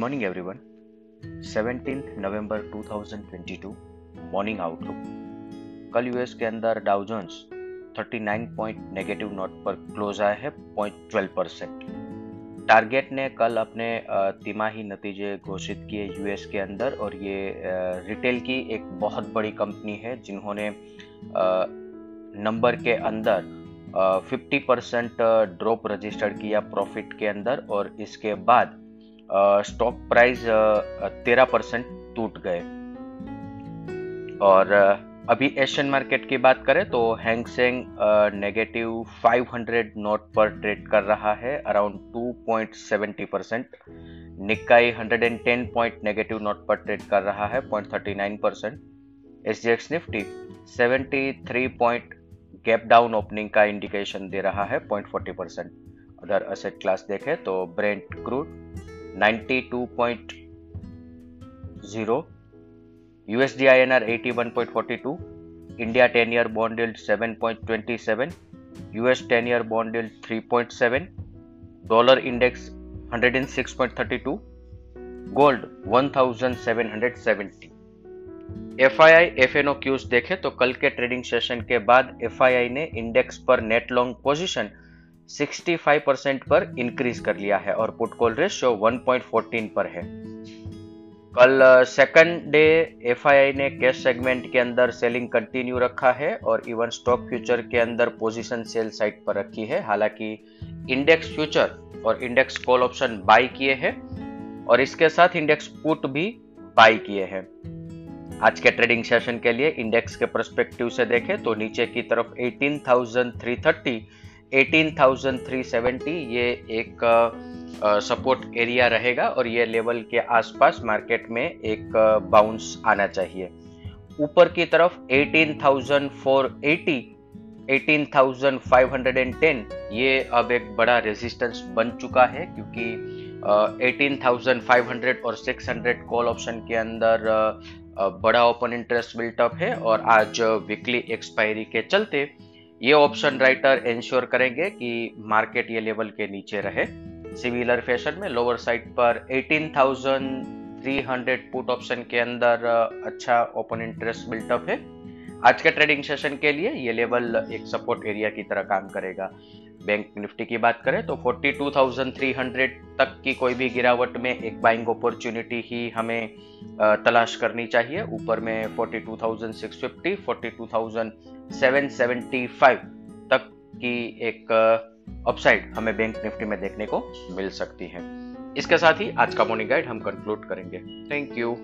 morning, everyone. 17th November 2022 morning outlook कल US के अंदर Dow Jones 39 point negative note पर क्लोज आया है 0.12 परसेंट टारगेट ने कल अपने तिमाही नतीजे घोषित किए यूएस के अंदर और ये रिटेल की एक बहुत बड़ी कंपनी है जिन्होंने नंबर के अंदर फिफ्टी परसेंट ड्रॉप रजिस्टर्ड किया प्रॉफिट के अंदर और इसके बाद स्टॉक प्राइस तेरह परसेंट टूट गए। और अभी एशियन मार्केट की बात करें तो हैंगसेंग नेगेटिव 500 नोट पर ट्रेड कर रहा है around 2.70 percent Nikkei 110 point negative note पर ट्रेड कर रहा है 0.39 percent S G X Nifty 73 पॉइंट गैप डाउन ओपनिंग का इंडिकेशन दे रहा है 0.40 परसेंट अगर असेट क्लास देखें तो Brent crude 92.0 USD INR 81.42 India 10 year bond yield 7.27 US 10 year bond yield 3.7 dollar index 106.32 gold 1770 F I I F N O cues देखे तो कल के ट्रेडिंग सेशन के बाद एफ़ आई आई ने इंडेक्स पर नेट लॉन्ग पोजीशन 65 परसेंट पर increase कर लिया है और पुट कॉल रेशियो 1.14 पर है। कल सेकंड डे एफ़ ने कैश सेगमेंट के अंदर सेलिंग कंटिन्यू रखा है और इवन स्टॉक फ्यूचर के अंदर पोजीशन सेल साइट पर रखी है। हालाँकि इंडेक्स फ्यूचर और इंडेक्स कॉल ऑप्शन बाय किए हैं और इसके साथ इंडेक्स पुट भी बाय किए हैं। आज के ट्रेडिंग सेशन के लिए इंडेक्स के परस्पेक्टिव से देखें तो नीचे की तरफ़ 18,330 18,370 ये एक सपोर्ट एरिया रहेगा और ये लेवल के आसपास मार्केट में एक बाउंस आना चाहिए। ऊपर की तरफ़ 18,480 18,510 ये अब एक बड़ा रेजिस्टेंस बन चुका है क्योंकि uh, 18,500 और 600 कॉल ऑप्शन के अंदर बड़ा ओपन इंटरेस्ट बिल्टअप है और आज वीकली एक्सपायरी के चलते ये ऑप्शन राइटर इंश्योर करेंगे कि मार्केट ये लेवल के नीचे रहे। सिमिलर फ़ैशन में लोअर साइड पर 18,300 पुट ऑप्शन के अंदर अच्छा ओपन इंटरेस्ट बिल्टअप है। आज के ट्रेडिंग सेशन के लिए ये लेवल एक सपोर्ट एरिया की तरह काम करेगा। बैंक निफ्टी की बात करें तो 42,300 तक की कोई भी गिरावट में एक बाइंग अपॉर्चुनिटी ही हमें तलाश करनी चाहिए। ऊपर में 42,650, 42,775 तक की एक अपसाइड हमें बैंक निफ्टी में देखने को मिल सकती है। इसके साथ ही आज का मॉर्निंग गाइड हम कंक्लूड करेंगे। Thank you